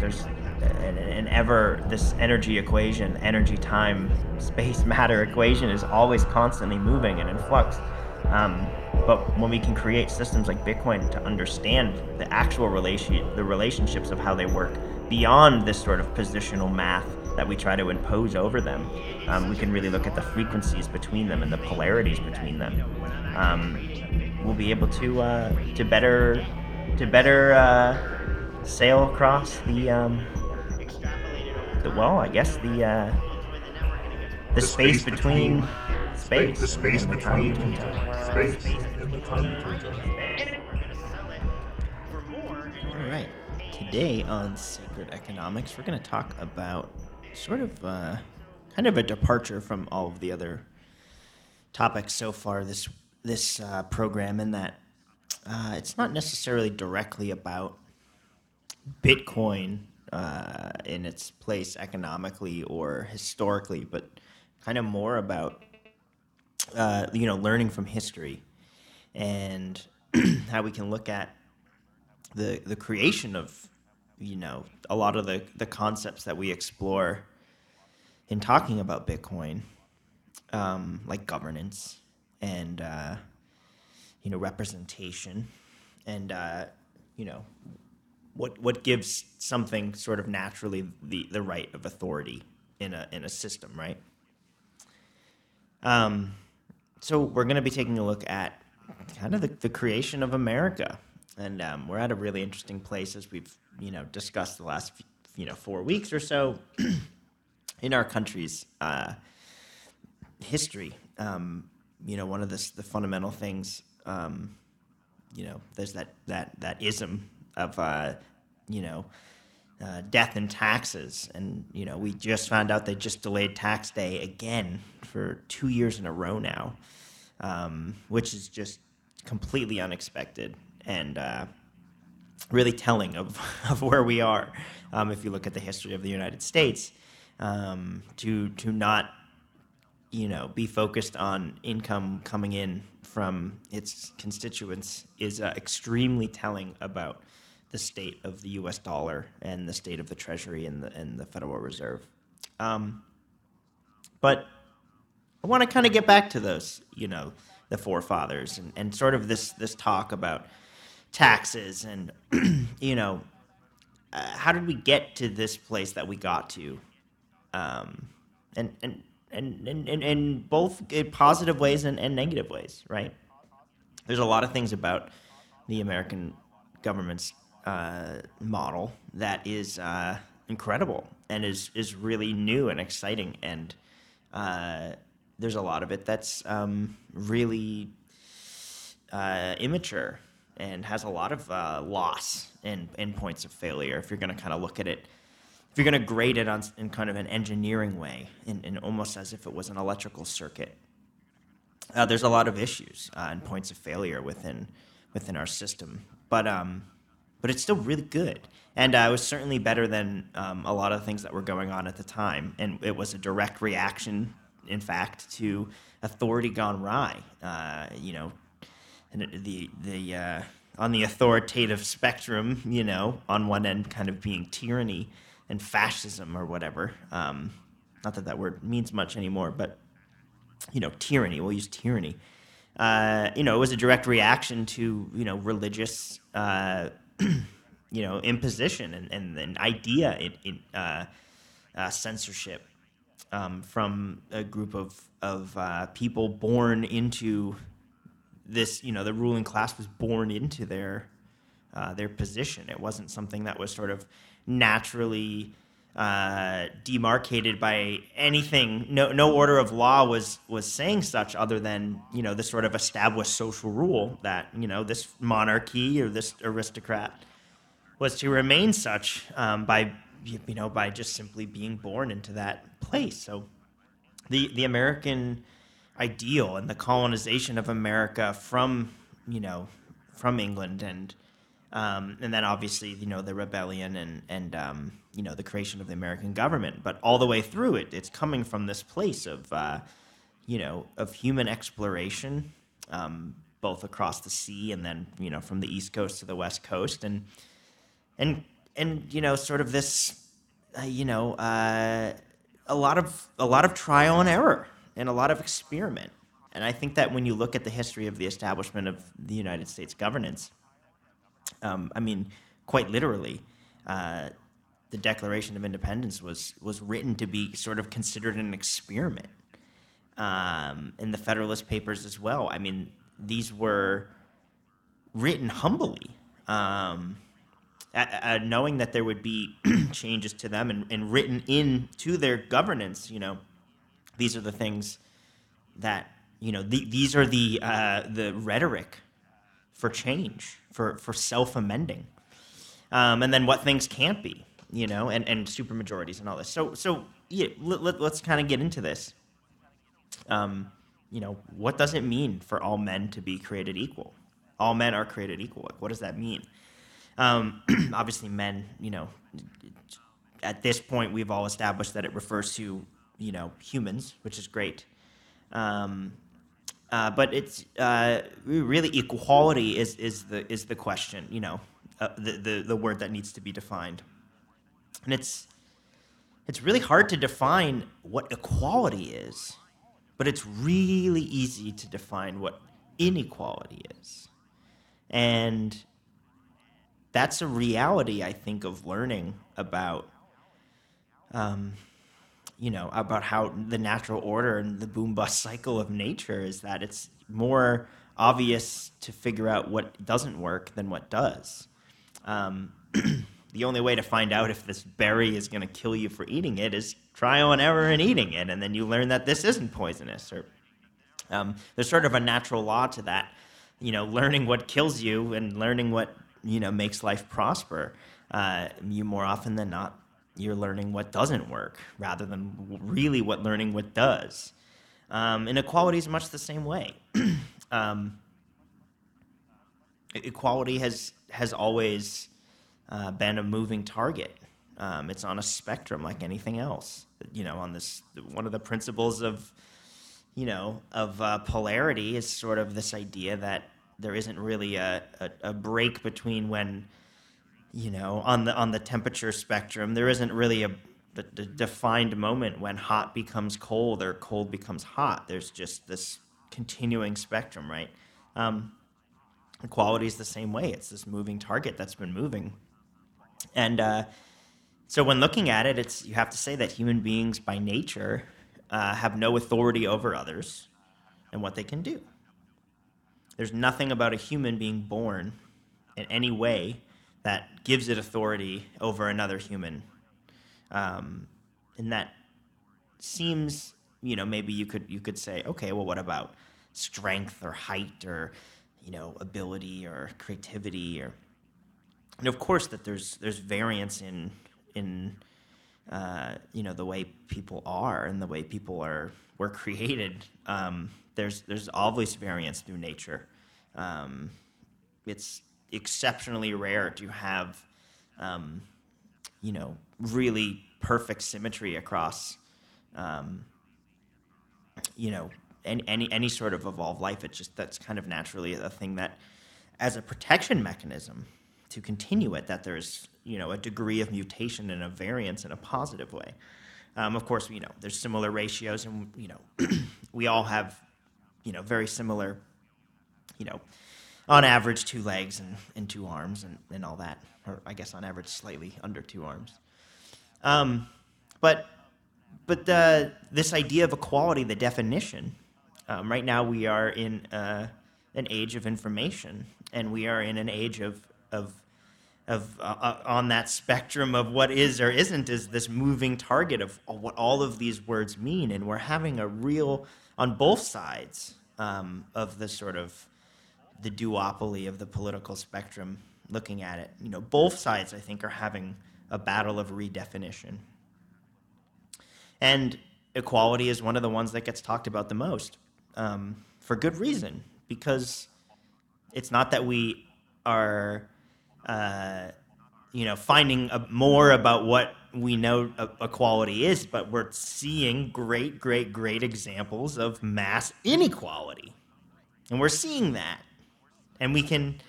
there's an, an ever this energy equation, energy time space matter equation is always constantly moving and in flux. Um, but when we can create systems like Bitcoin to understand the actual relation the relationships of how they work beyond this sort of positional math that we try to impose over them, um, we can really look at the frequencies between them and the polarities between them. Um, we'll be able to uh, to better to better uh, sail across the um, the well, I guess the uh, the, space, space between, between- space the space and between time. space and the time between time. All right. Today on Sacred Economics, we're going to talk about sort of uh, kind of a departure from all of the other topics so far this this uh, program, in that uh, it's not necessarily directly about Bitcoin uh, in its place economically or historically, but kind of more about uh, you know learning from history and how we can look at the the creation of you know a lot of the the concepts that we explore in talking about Bitcoin, um, like governance and uh, you know representation, and uh, you know what what gives something sort of naturally the the right of authority in a in a system, right? Um, so we're going to be taking a look at kind of the, the creation of America, and um, we're at a really interesting place as we've you know discussed the last you know four weeks or so in our country's uh, history. Um, you know, one of the, the fundamental things, um, you know, there's that that that ism of uh, you know. Uh, death and taxes, and you know we just found out they just delayed tax day again for two years in a row now, um, which is just completely unexpected and uh, really telling of, of where we are. Um, if you look at the history of the United States, um, to to not you know be focused on income coming in from its constituents is uh, extremely telling about the state of the U.S. dollar and the state of the Treasury and the and the Federal Reserve. Um, but I want to kind of get back to those, you know, the forefathers and, and sort of this this talk about taxes and you know uh, how did we get to this place that we got to, um, and and and and both positive ways and, and negative ways, right? There's a lot of things about the American government's uh, model that is uh, incredible and is is really new and exciting and uh, there's a lot of it that's um, really uh, immature and has a lot of uh, loss and, and points of failure if you're going to kind of look at it if you're going to grade it on in kind of an engineering way in, in almost as if it was an electrical circuit. Uh, there's a lot of issues uh, and points of failure within within our system. But um, but it's still really good. And uh, it was certainly better than um, a lot of things that were going on at the time. And it was a direct reaction, in fact, to authority gone awry. Uh, you know, and the the uh, on the authoritative spectrum, you know, on one end, kind of being tyranny and fascism or whatever. Um, not that that word means much anymore, but you know, tyranny. We'll use tyranny. Uh, you know, it was a direct reaction to you know religious uh, you know, imposition and, and an idea in, in uh, uh, censorship um, from a group of, of uh, people born into this, you know, the ruling class was born into their, uh, their position. It wasn't something that was sort of naturally uh, demarcated by anything. No, no order of law was was saying such, other than you know the sort of established social rule that you know this monarchy or this aristocrat was to remain such um, by you know by just simply being born into that place. So the the American ideal and the colonization of America from you know from England and um, and then obviously you know the rebellion and and um, you know the creation of the American government. But all the way through it, it's coming from this place of uh, you know of human exploration, um, both across the sea and then you know from the east coast to the west coast, and and and you know sort of this, uh, you know, uh, a lot of a lot of trial and error and a lot of experiment. And I think that when you look at the history of the establishment of the United States governance, um, I mean, quite literally, uh, the Declaration of Independence was was written to be sort of considered an experiment. Um, in the Federalist Papers as well. I mean, these were written humbly, um, knowing that there would be changes to them and, and written into their governance. You know, these are the things that you know. The, these are the uh, the rhetoric for change, for for self amending, um, and then what things can't be. You know, and and supermajorities and all this. So so yeah, let, let, let's kind of get into this um, you know, what does it mean for all men to be created equal? All men are created equal. What does that mean? Um, obviously, men, you know, at this point, we've all established that it refers to, you know, humans, which is great. Um, uh, but it's uh, really equality is, is the is the question, you know, uh, the, the the word that needs to be defined, and it's it's really hard to define what equality is but it's really easy to define what inequality is. And that's a reality, I think, of learning about, um, you know, about how the natural order and the boom bust cycle of nature is that it's more obvious to figure out what doesn't work than what does. Um, the only way to find out if this berry is going to kill you for eating it is trial and error in eating it, and then you learn that this isn't poisonous. Or um, there's sort of a natural law to that. You know, learning what kills you and learning what you know makes life prosper. Uh, you more often than not, you're learning what doesn't work rather than really what learning what does. Um, inequality is much the same way. um, equality has has always uh, been a moving target. Um, it's on a spectrum like anything else. You know, on this one of the principles of you know of uh, polarity is sort of this idea that there isn't really a, a, a break between when you know on the on the temperature spectrum there isn't really a, a, defined moment when hot becomes cold or cold becomes hot there's just this continuing spectrum right um, equality is the same way it's this moving target that's been moving and uh, so when looking at it, it's you have to say that human beings by nature uh, have no authority over others and what they can do. There's nothing about a human being born in any way that gives it authority over another human. Um, and that seems, you know, maybe you could you could say, okay, well, what about strength or height or you know ability or creativity or and of course that there's there's variance in in uh, you know the way people are and the way people are were created. Um, there's there's obvious variance through nature. Um, it's exceptionally rare to have um, you know really perfect symmetry across um, you know any, any any sort of evolved life. It's just that's kind of naturally a thing that as a protection mechanism to continue it that there's you know a degree of mutation and a variance in a positive way. Um, of course, you know there's similar ratios, and you know we all have you know very similar, you know, on average two legs and, and two arms and, and all that, or I guess on average slightly under two arms. Um, but but uh, this idea of equality, the definition, um, right now we are in uh, an age of information, and we are in an age of of of uh, uh, on that spectrum of what is or isn't is this moving target of what all of these words mean. And we're having a real on both sides um, of the sort of the duopoly of the political spectrum looking at it. You know both sides i think are having a battle of redefinition. And equality is one of the ones that gets talked about the most um, for good reason because it's not that we are uh, you know, finding a, more about what we know equality is, but we're seeing great, great, great examples of mass inequality. And we're seeing that and we can,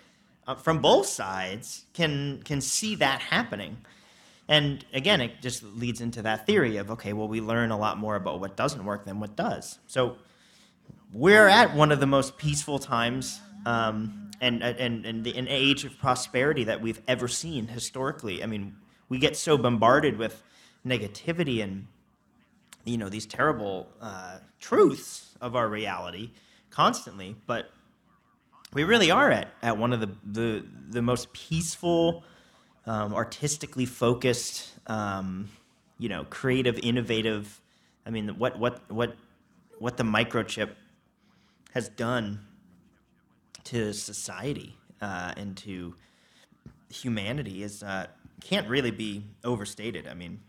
uh, from both sides, can can see that happening. And again, it just leads into that theory of okay, well, we learn a lot more about what doesn't work than what does. So we're at one of the most peaceful times um, and and and the, an age of prosperity that we've ever seen historically. I mean, we get so bombarded with negativity and you know these terrible uh, truths of our reality constantly, but we really are at, at one of the the, the most peaceful, um, artistically focused, um, you know, creative, innovative. I mean, what what what what the microchip has done to society uh, and to humanity is uh, can't really be overstated. I mean,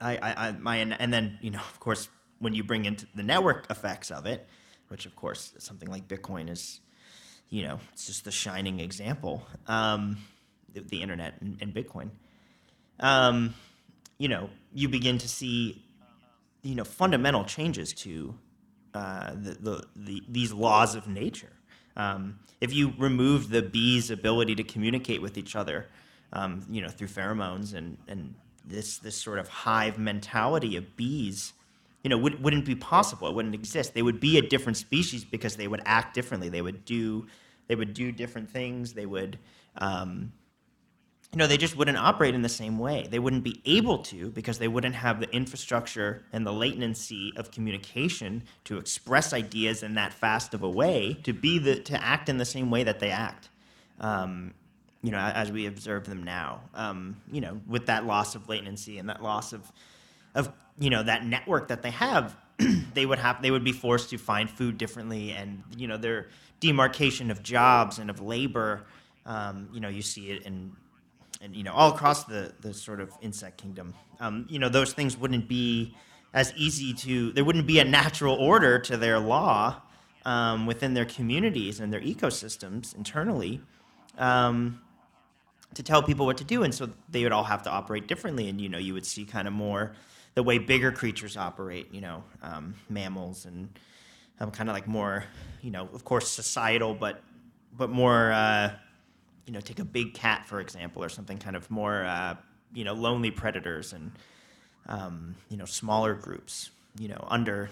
I, I, I my and then you know of course when you bring into the network effects of it, which of course something like Bitcoin is, you know, it's just the shining example. Um, the, the internet and, and Bitcoin. Um, you know, you begin to see, you know, fundamental changes to uh, the, the, the these laws of nature. Um, if you remove the bees' ability to communicate with each other, um, you know, through pheromones and, and this this sort of hive mentality of bees, you know, would, wouldn't be possible. It wouldn't exist. They would be a different species because they would act differently. They would do they would do different things. They would um, you know, they just wouldn't operate in the same way. They wouldn't be able to because they wouldn't have the infrastructure and the latency of communication to express ideas in that fast of a way to be the to act in the same way that they act. Um, you know, as we observe them now. Um, you know, with that loss of latency and that loss of of you know that network that they have, they would have they would be forced to find food differently, and you know their demarcation of jobs and of labor. Um, you know, you see it in and you know all across the the sort of insect kingdom. Um, you know those things wouldn't be as easy to. There wouldn't be a natural order to their law um, within their communities and their ecosystems internally um, to tell people what to do, and so they would all have to operate differently. And you know you would see kind of more the way bigger creatures operate. You know um, mammals and um, kind of like more you know of course societal, but but more. Uh, you know, take a big cat, for example, or something kind of more, uh, you know, lonely predators and, um, you know, smaller groups, you know, under,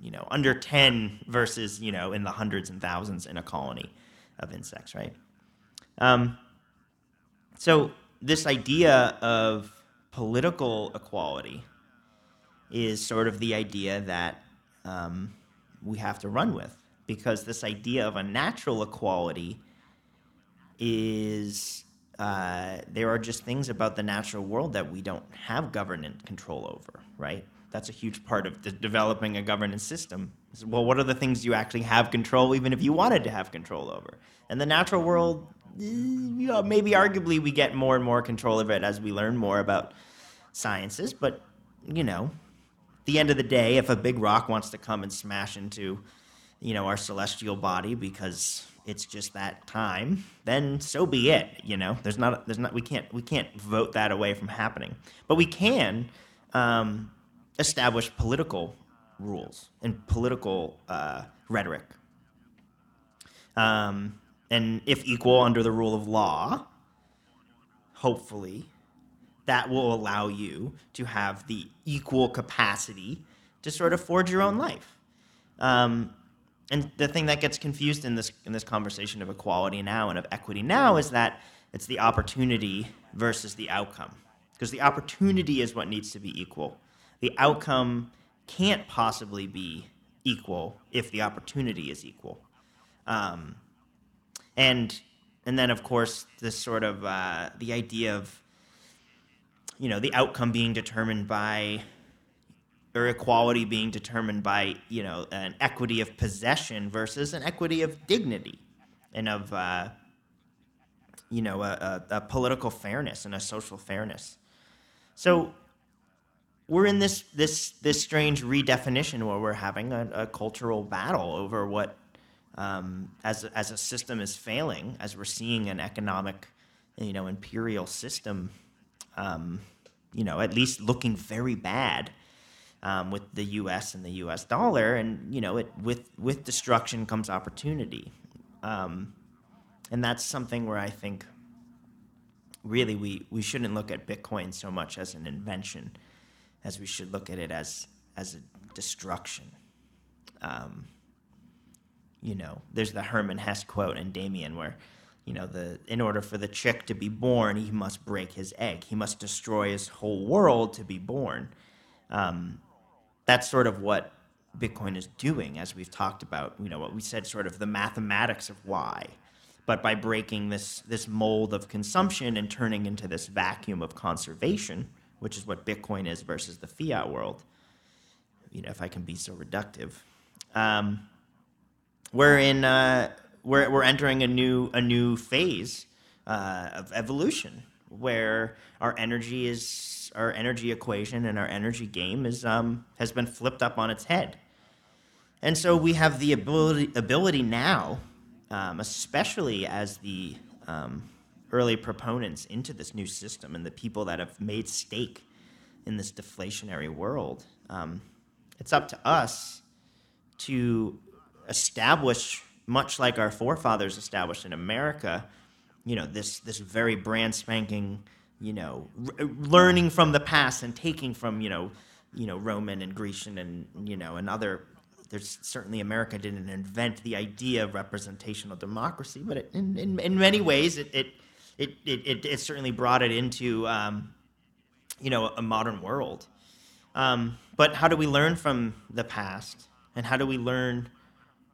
you know, under 10 versus, you know, in the hundreds and thousands in a colony of insects, right? Um, so this idea of political equality is sort of the idea that um, we have to run with because this idea of a natural equality is uh, there are just things about the natural world that we don't have government control over, right? That's a huge part of developing a governance system. Well, what are the things you actually have control, even if you wanted to have control over? And the natural world, eh, you know, maybe arguably we get more and more control of it as we learn more about sciences. But you know, the end of the day, if a big rock wants to come and smash into, you know, our celestial body because it's just that time, then so be it. You know, there's not, there's not, we can't, we can't vote that away from happening, but we can um, establish political rules and political uh, rhetoric. Um, and if equal under the rule of law, hopefully, that will allow you to have the equal capacity to sort of forge your own life. Um, and the thing that gets confused in this in this conversation of equality now and of equity now is that it's the opportunity versus the outcome. Because the opportunity is what needs to be equal. The outcome can't possibly be equal if the opportunity is equal. Um, and and then of course this sort of uh, the idea of you know the outcome being determined by or equality being determined by you know an equity of possession versus an equity of dignity and of uh, you know a, a, a, political fairness and a social fairness. So we're in this this this strange redefinition where we're having a, a cultural battle over what um, as as a system is failing as we're seeing an economic you know imperial system um, you know at least looking very bad um, with the U.S. and the U.S. dollar, and you know, it with with destruction comes opportunity. Um, and that's something where I think really we, we shouldn't look at Bitcoin so much as an invention as we should look at it as as a destruction. Um, you know, there's the Hermann Hesse quote in Demian where, you know, the in order for the chick to be born, he must break his egg. He must destroy his whole world to be born. Um, that's sort of what Bitcoin is doing, as we've talked about. You know, what we said, sort of the mathematics of why but by breaking this this mold of consumption and turning into this vacuum of conservation, which is what Bitcoin is versus the fiat world. You know, if I can be so reductive, um, we're in uh, we're we're entering a new a new phase uh, of evolution where our energy is our energy equation and our energy game is um, has been flipped up on its head, and so we have the ability ability now um, especially as the um, early proponents into this new system and the people that have made stake in this deflationary world. Um, it's up to us to establish, much like our forefathers established in America, you know, this this very brand spanking, you know, r- learning from the past and taking from, you know, you know, Roman and Grecian and you know and other there's certainly America didn't invent the idea of representational democracy, but it, in, in, in many ways it, it, it, it, it, certainly brought it into um, you know a modern world. Um, but how do we learn from the past, and how do we learn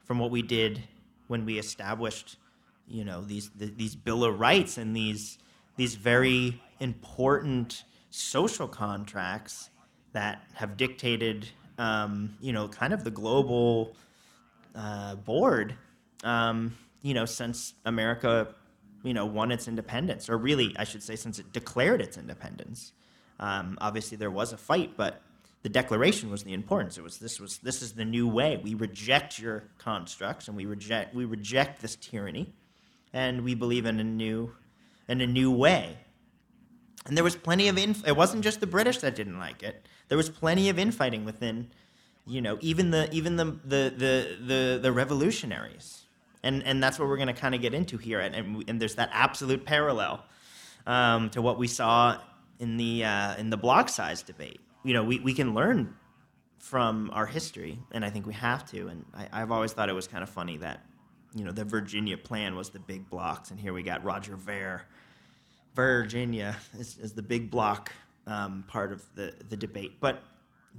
from what we did when we established you know these the, these Bill of Rights and these these very important social contracts that have dictated um, you know, kind of the global uh, board, um, you know, since America, you know, won its independence, or really, I should say, since it declared its independence. Um, obviously, there was a fight, but the declaration was the importance. It was this was this is the new way. We reject your constructs, and we reject we reject this tyranny, and we believe in a new in a new way. And there was plenty of inf- it wasn't just the British that didn't like it there was plenty of infighting within, you know, even the even the the the the, the revolutionaries, and and that's what we're going to kind of get into here, and and, and, there's that absolute parallel um, to what we saw in the uh, in the block size debate. You know, we we can learn from our history, and I think we have to. And I, I've always thought it was kind of funny that you know the Virginia plan was the big blocks, and here we got Roger Ver. Virginia is, is the big block um, part of the, the debate. But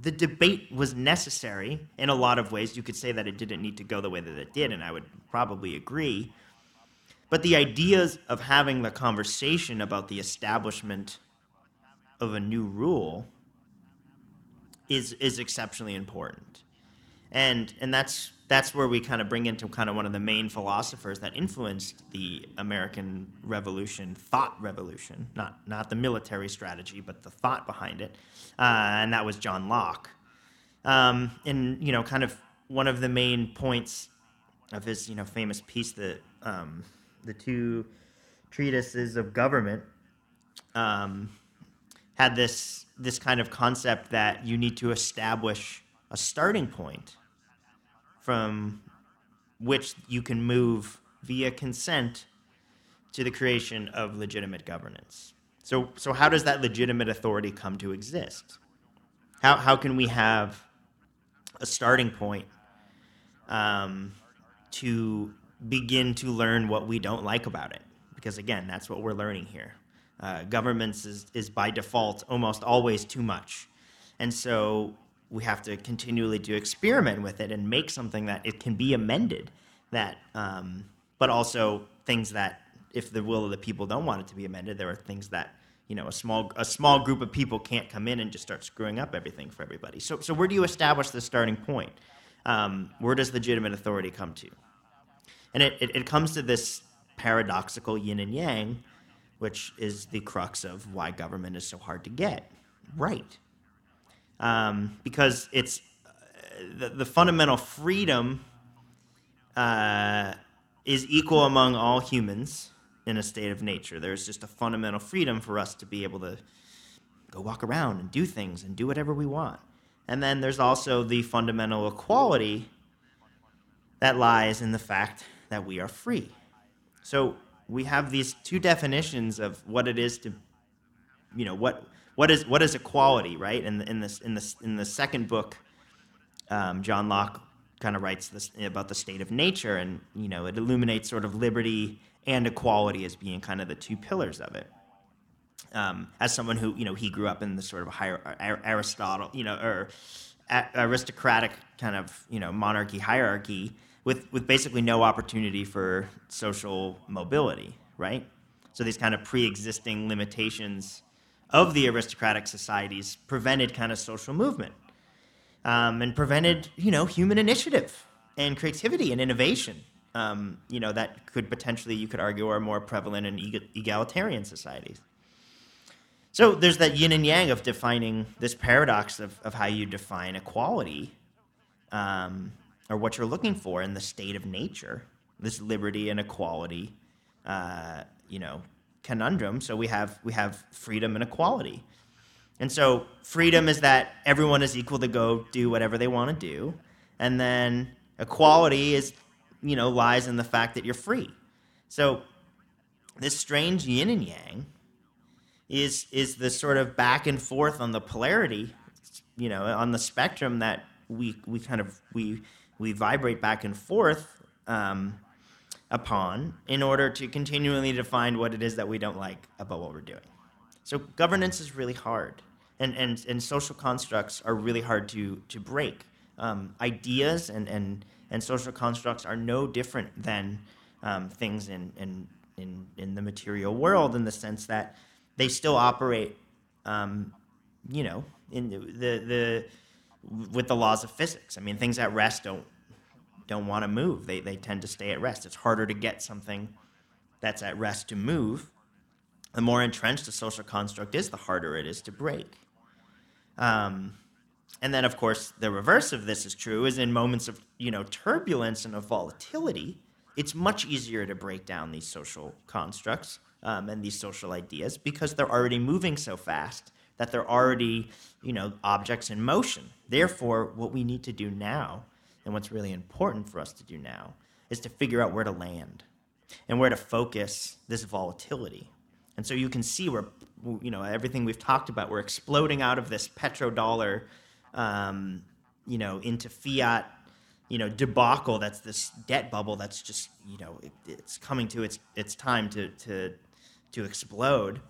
the debate was necessary in a lot of ways. You could say that it didn't need to go the way that it did, and I would probably agree. But the ideas of having the conversation about the establishment of a new rule is is exceptionally important. And and that's that's where we kind of bring into kind of one of the main philosophers that influenced the American Revolution, thought revolution, not not the military strategy, but the thought behind it, uh, and that was John Locke. Um, and you know, kind of one of the main points of his you know famous piece, the um, the two treatises of government, um, had this this kind of concept that you need to establish a starting point from which you can move via consent to the creation of legitimate governance. So, so how does that legitimate authority come to exist? How, how can we have a starting point um, to begin to learn what we don't like about it? Because again, that's what we're learning here. Uh, governments is, is by default almost always too much. And so we have to continually do experiment with it and make something that it can be amended that um, but also things that if the will of the people don't want it to be amended there are things that you know a small a small group of people can't come in and just start screwing up everything for everybody. So so where do you establish the starting point? Um, where does legitimate authority come to? And it, it, it comes to this paradoxical yin and yang which is the crux of why government is so hard to get right um, because it's the, the, fundamental freedom uh, is equal among all humans in a state of nature. There's just a fundamental freedom for us to be able to go walk around and do things and do whatever we want. And then there's also the fundamental equality that lies in the fact that we are free. So we have these two definitions of what it is to, you know, what what is what is equality, right? In, in this in this in the second book, um, John Locke kind of writes this about the state of nature, and you know, it illuminates sort of liberty and equality as being kind of the two pillars of it. Um, as someone who you know he grew up in the sort of higher Aristotle, you know, or aristocratic kind of you know monarchy hierarchy with with basically no opportunity for social mobility, right? So these kind of pre-existing limitations of the aristocratic societies prevented kind of social movement um, and prevented you know human initiative and creativity and innovation. Um, you know that could potentially you could argue are more prevalent in egalitarian societies. So there's that yin and yang of defining this paradox of, of how you define equality um, or what you're looking for in the state of nature, this liberty and equality, uh, you know, conundrum. So we have we have freedom and equality. And so freedom is that everyone is equal to go do whatever they want to do. And then equality is, you know, lies in the fact that you're free. So this strange yin and yang is is the sort of back and forth on the polarity, you know, on the spectrum that we we kind of we we vibrate back and forth um, upon in order to continually define what it is that we don't like about what we're doing. So governance is really hard, and and and social constructs are really hard to to break. Um, ideas and and and social constructs are no different than um, things in, in in in the material world in the sense that they still operate, um, you know, in the, the with the laws of physics. I mean, things at rest don't don't want to move. They they tend to stay at rest. It's harder to get something that's at rest to move. The more entrenched a social construct is, the harder it is to break. Um, and then, of course, the reverse of this is true. Is in moments of you know turbulence and of volatility, it's much easier to break down these social constructs um, and these social ideas because they're already moving so fast that they're already, you know, objects in motion. Therefore, what we need to do now, and what's really important for us to do now, is to figure out where to land and where to focus this volatility. And so you can see where, you know, everything we've talked about, we're exploding out of this petrodollar, um, you know, into fiat you know debacle that's this debt bubble that's just you know it, it's coming to its its time to to to explode.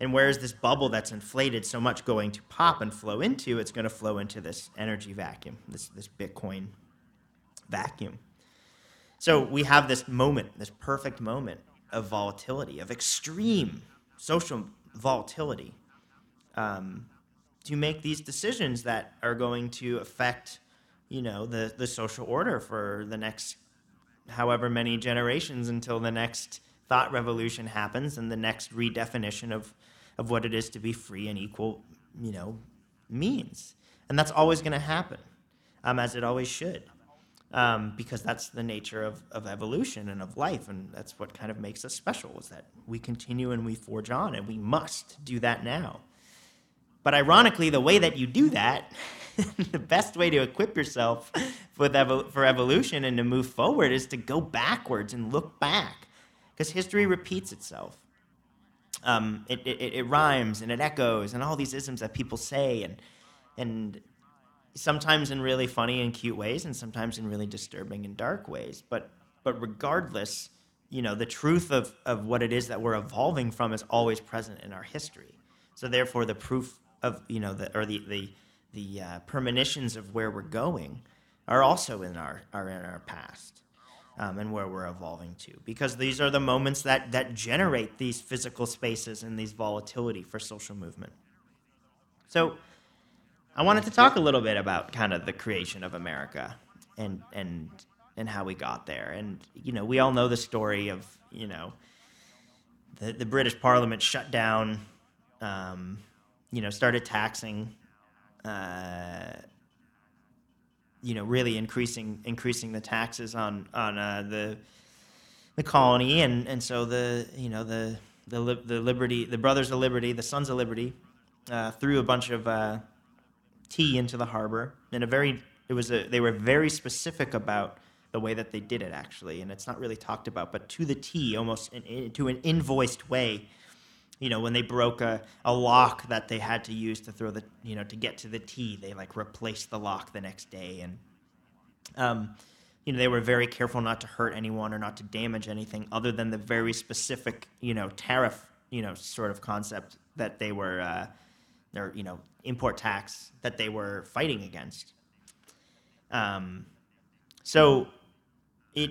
And where's this bubble that's inflated so much going to pop and flow into? It's going to flow into this energy vacuum, this, this Bitcoin vacuum. So we have this moment, this perfect moment of volatility, of extreme social volatility, um, to make these decisions that are going to affect, you know, the, the social order for the next however many generations until the next thought revolution happens and the next redefinition of, of what it is to be free and equal, you know, means. And that's always going to happen, um, as it always should, um, because that's the nature of, of evolution and of life. And that's what kind of makes us special is that we continue and we forge on, and we must do that now. But ironically, the way that you do that, the best way to equip yourself with evo- for evolution and to move forward is to go backwards and look back because history repeats itself. Um, it, it, it rhymes and it echoes and all these isms that people say and and sometimes in really funny and cute ways and sometimes in really disturbing and dark ways. But but regardless, you know, the truth of, of what it is that we're evolving from is always present in our history. So therefore the proof of, you know, the or the the, the uh, premonitions of where we're going are also in our are in our past um, and where we're evolving to. Because these are the moments that, that generate these physical spaces and these volatility for social movement. So I wanted to talk a little bit about kind of the creation of America and, and, and how we got there. And, you know, we all know the story of, you know, the, the British Parliament shut down, um, you know, started taxing uh, you know, really increasing increasing the taxes on on uh, the the colony, and and so the you know the the the Liberty, the Brothers of Liberty, the Sons of Liberty, uh, threw a bunch of uh, tea into the harbor in a very it was a they were very specific about the way that they did it actually, and it's not really talked about, but to the T, almost in, in, to an invoiced way. You know, when they broke a, a lock that they had to use to throw the, you know, to get to the tea, they like replaced the lock the next day. And, um, you know, they were very careful not to hurt anyone or not to damage anything other than the very specific, you know, tariff, you know, sort of concept that they were, uh, or, you know, import tax that they were fighting against. Um, so it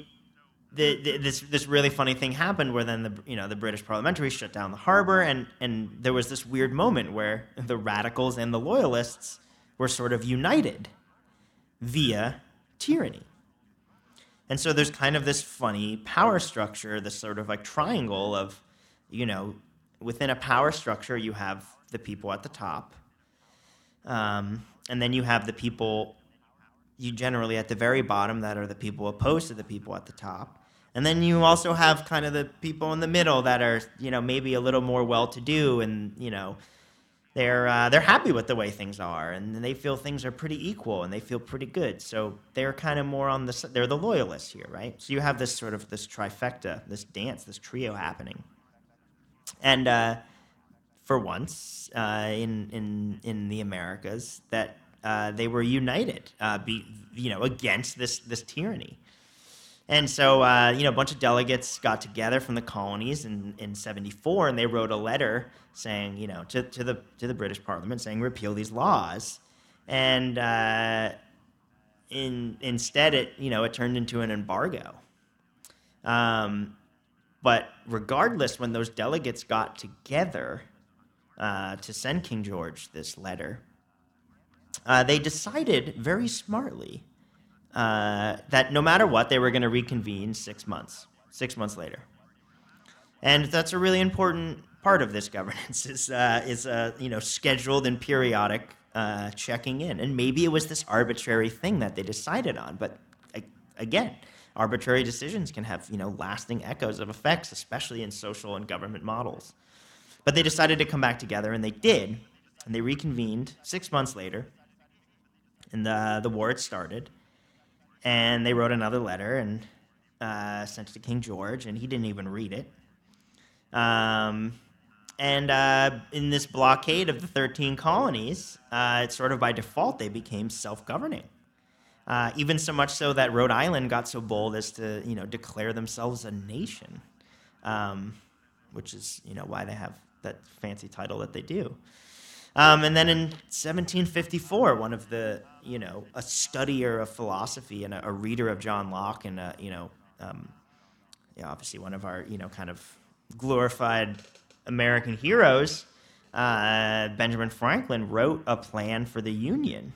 the, the, this this really funny thing happened where then the you know the British parliamentary shut down the harbor and and there was this weird moment where the radicals and the loyalists were sort of united via tyranny. And so there's kind of this funny power structure, this sort of like triangle of, you know, within a power structure, you have the people at the top, um, and then you have the people you generally at the very bottom that are the people opposed to the people at the top. And then you also have kind of the people in the middle that are, you know, maybe a little more well-to-do, and you know, they're uh, they're happy with the way things are, and they feel things are pretty equal, and they feel pretty good. So they're kind of more on the they're the loyalists here, right? So you have this sort of this trifecta, this dance, this trio happening, and uh, for once uh, in in in the Americas, that uh, they were united, uh, be, you know, against this this tyranny. And so, uh, you know, a bunch of delegates got together from the colonies in, in 74, and they wrote a letter saying, you know, to, to, the, to the British Parliament saying, repeal these laws. And uh, in, instead, it, you know, it turned into an embargo. Um, but regardless, when those delegates got together uh, to send King George this letter, uh, they decided very smartly uh, that no matter what, they were going to reconvene six months, six months later. And that's a really important part of this governance is uh, is uh, you know scheduled and periodic uh, checking in. And maybe it was this arbitrary thing that they decided on, but again, arbitrary decisions can have you know lasting echoes of effects, especially in social and government models. But they decided to come back together, and they did, and they reconvened six months later and the the war had started, and they wrote another letter and uh, sent it to King George, and he didn't even read it. Um, and uh, in this blockade of the 13 colonies, uh, it's sort of by default they became self-governing. Uh, even so much so that Rhode Island got so bold as to, you know, declare themselves a nation, um, which is, you know, why they have that fancy title that they do. Um, and then in 1754, one of the, you know, a studier of philosophy and a, a reader of John Locke and, a, you know, um, yeah, obviously one of our, you know, kind of glorified American heroes, uh, Benjamin Franklin wrote a plan for the Union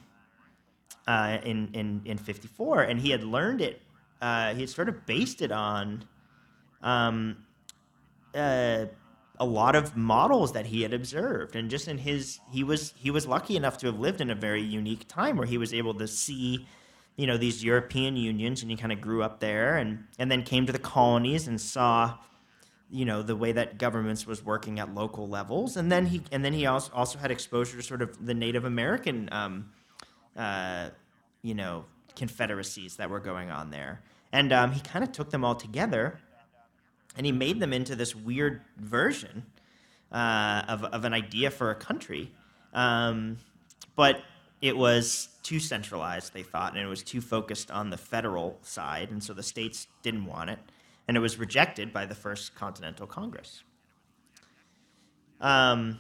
uh, in, in, in 54, and he had learned it, uh, he had sort of based it on um, uh, a lot of models that he had observed. And just in his he was he was lucky enough to have lived in a very unique time where he was able to see you know these European unions and he kind of grew up there and and then came to the colonies and saw you know the way that governments was working at local levels. And then he and then he also also had exposure to sort of the Native American um, uh, you know confederacies that were going on there and um, he kind of took them all together and he made them into this weird version uh, of, of an idea for a country. Um, but it was too centralized, they thought, and it was too focused on the federal side, and so the states didn't want it, and it was rejected by the First Continental Congress. Um,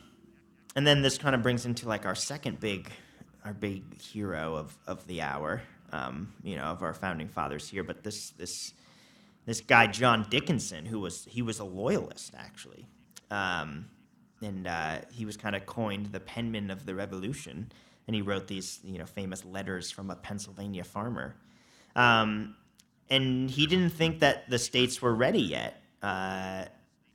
and then this kind of brings into like our second big, our big hero of, of the hour, um, you know, of our founding fathers here. But this this this guy John Dickinson, who was he was a loyalist actually, um, and uh, he was kind of coined the penman of the Revolution, and he wrote these you know famous letters from a Pennsylvania farmer, um, and he didn't think that the states were ready yet uh,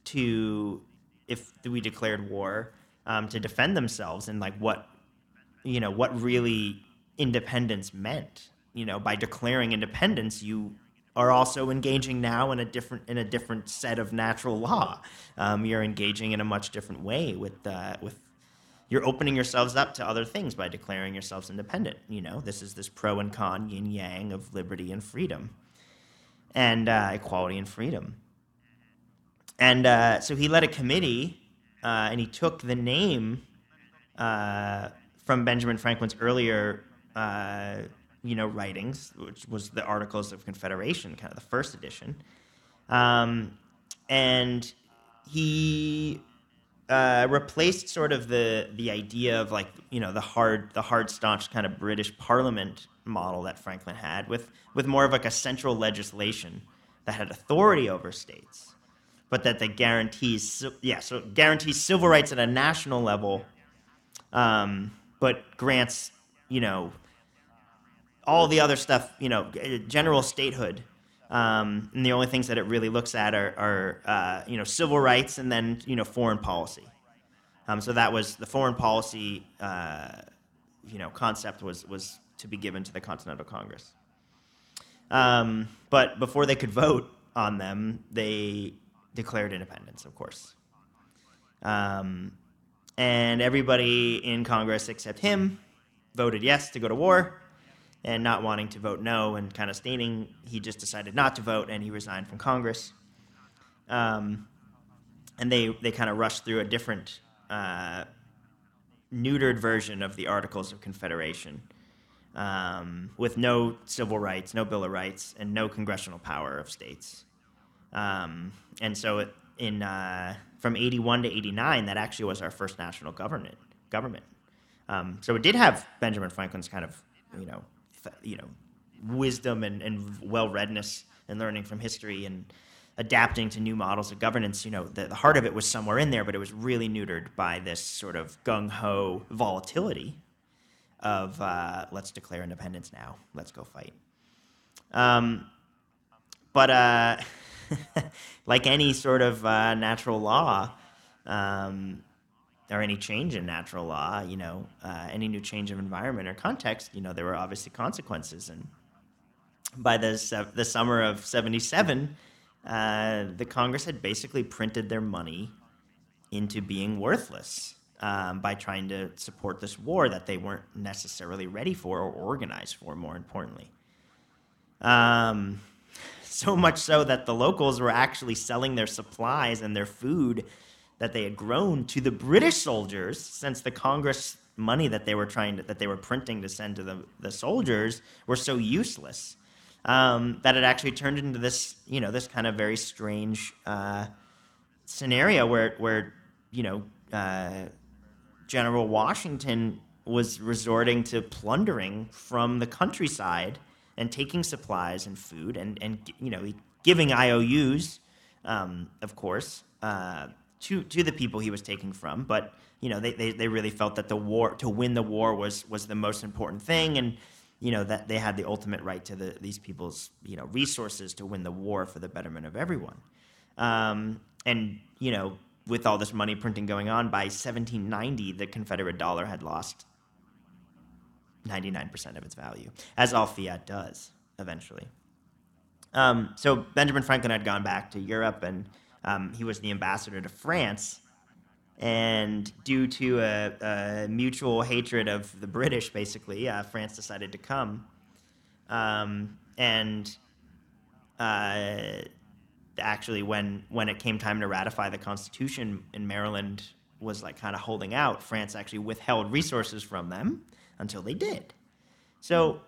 to if we declared war um, to defend themselves and like what you know what really independence meant. You know, by declaring independence, you are also engaging now in a different in a different set of natural law. Um, you're engaging in a much different way with uh, with you're opening yourselves up to other things by declaring yourselves independent. You know, this is this pro and con yin yang of liberty and freedom. and uh, equality and freedom. And uh, so he led a committee, uh, and he took the name uh, from Benjamin Franklin's earlier, uh, you know, writings, which was the Articles of Confederation, kind of the first edition. Um, and he uh, replaced sort of the the idea of like you know the hard the hard staunch kind of British Parliament model that Franklin had with with more of like a central legislation that had authority over states, but that that guarantees yeah so guarantees civil rights at a national level, um, but grants you know all the other stuff you know general statehood um, and the only things that it really looks at are, are uh, you know, civil rights and then, you know, foreign policy. Um, so that was the foreign policy, uh, you know, concept was, was to be given to the Continental Congress. Um, but before they could vote on them, they declared independence, of course. Um, and everybody in Congress except him voted yes to go to war and not wanting to vote no and kind of stating he just decided not to vote and he resigned from Congress. Um, and they, they kind of rushed through a different, uh, neutered version of the Articles of Confederation um, with no civil rights, no Bill of Rights, and no congressional power of states. Um, and so it, in, uh, from 81 to 89, that actually was our first national government. government. Um, so it did have Benjamin Franklin's kind of, you know, you know wisdom and, and well-readness and learning from history and adapting to new models of governance you know the, the heart of it was somewhere in there but it was really neutered by this sort of gung-ho volatility of uh, let's declare independence now let's go fight um, but uh, like any sort of uh, natural law um, or any change in natural law, you know, uh, any new change of environment or context, you know, there were obviously consequences. And by the, the summer of 77, uh, the Congress had basically printed their money into being worthless um, by trying to support this war that they weren't necessarily ready for or organized for, more importantly. Um, so much so that the locals were actually selling their supplies and their food that they had grown to the British soldiers since the Congress money that they were trying to, that they were printing to send to the, the soldiers were so useless um, that it actually turned into this you know this kind of very strange uh, scenario where where you know uh, General Washington was resorting to plundering from the countryside and taking supplies and food and and you know giving IOUs um, of course. Uh, to to the people he was taking from, but you know they, they, they really felt that the war to win the war was was the most important thing, and you know that they had the ultimate right to the, these people's you know resources to win the war for the betterment of everyone. Um, and you know with all this money printing going on, by 1790 the Confederate dollar had lost 99% of its value, as all fiat does eventually. Um, so Benjamin Franklin had gone back to Europe and um, he was the ambassador to France. And due to a, a mutual hatred of the British, basically, uh, France decided to come. Um, and uh, actually, when, when it came time to ratify the Constitution in Maryland, was like kind of holding out. France actually withheld resources from them until they did. So